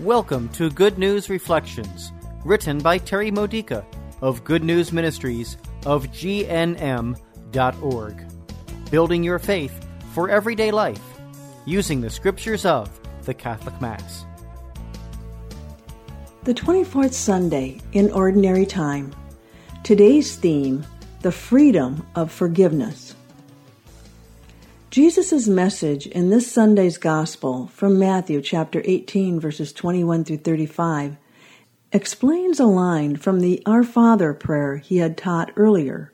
Welcome to Good News Reflections, written by Terry Modica of Good News Ministries of GNM.org. Building your faith for everyday life using the scriptures of the Catholic Mass. The 24th Sunday in Ordinary Time. Today's theme the freedom of forgiveness. Jesus' message in this Sunday's Gospel from Matthew chapter 18, verses 21 through 35, explains a line from the Our Father prayer he had taught earlier.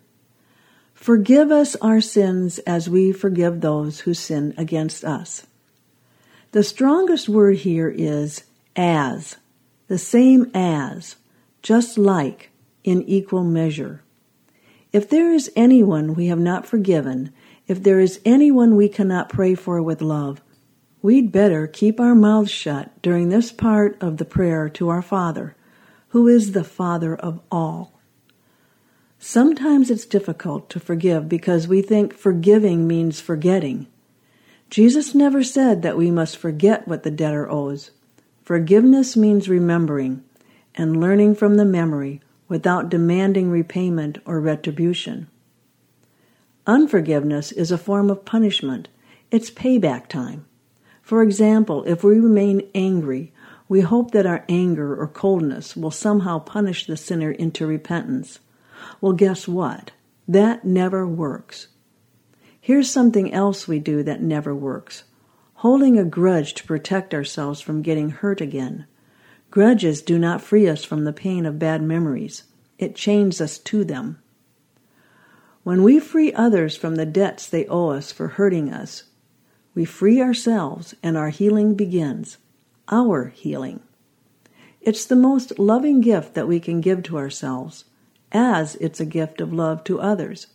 Forgive us our sins as we forgive those who sin against us. The strongest word here is as, the same as, just like, in equal measure. If there is anyone we have not forgiven, if there is anyone we cannot pray for with love, we'd better keep our mouths shut during this part of the prayer to our Father, who is the Father of all. Sometimes it's difficult to forgive because we think forgiving means forgetting. Jesus never said that we must forget what the debtor owes. Forgiveness means remembering and learning from the memory without demanding repayment or retribution. Unforgiveness is a form of punishment. It's payback time. For example, if we remain angry, we hope that our anger or coldness will somehow punish the sinner into repentance. Well, guess what? That never works. Here's something else we do that never works holding a grudge to protect ourselves from getting hurt again. Grudges do not free us from the pain of bad memories, it chains us to them. When we free others from the debts they owe us for hurting us, we free ourselves and our healing begins. Our healing. It's the most loving gift that we can give to ourselves, as it's a gift of love to others.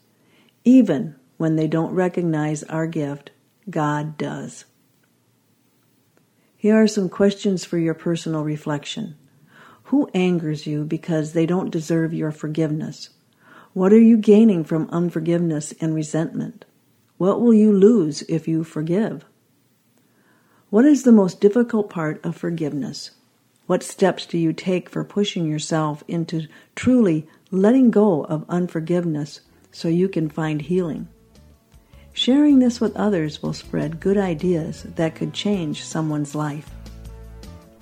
Even when they don't recognize our gift, God does. Here are some questions for your personal reflection. Who angers you because they don't deserve your forgiveness? What are you gaining from unforgiveness and resentment? What will you lose if you forgive? What is the most difficult part of forgiveness? What steps do you take for pushing yourself into truly letting go of unforgiveness so you can find healing? Sharing this with others will spread good ideas that could change someone's life.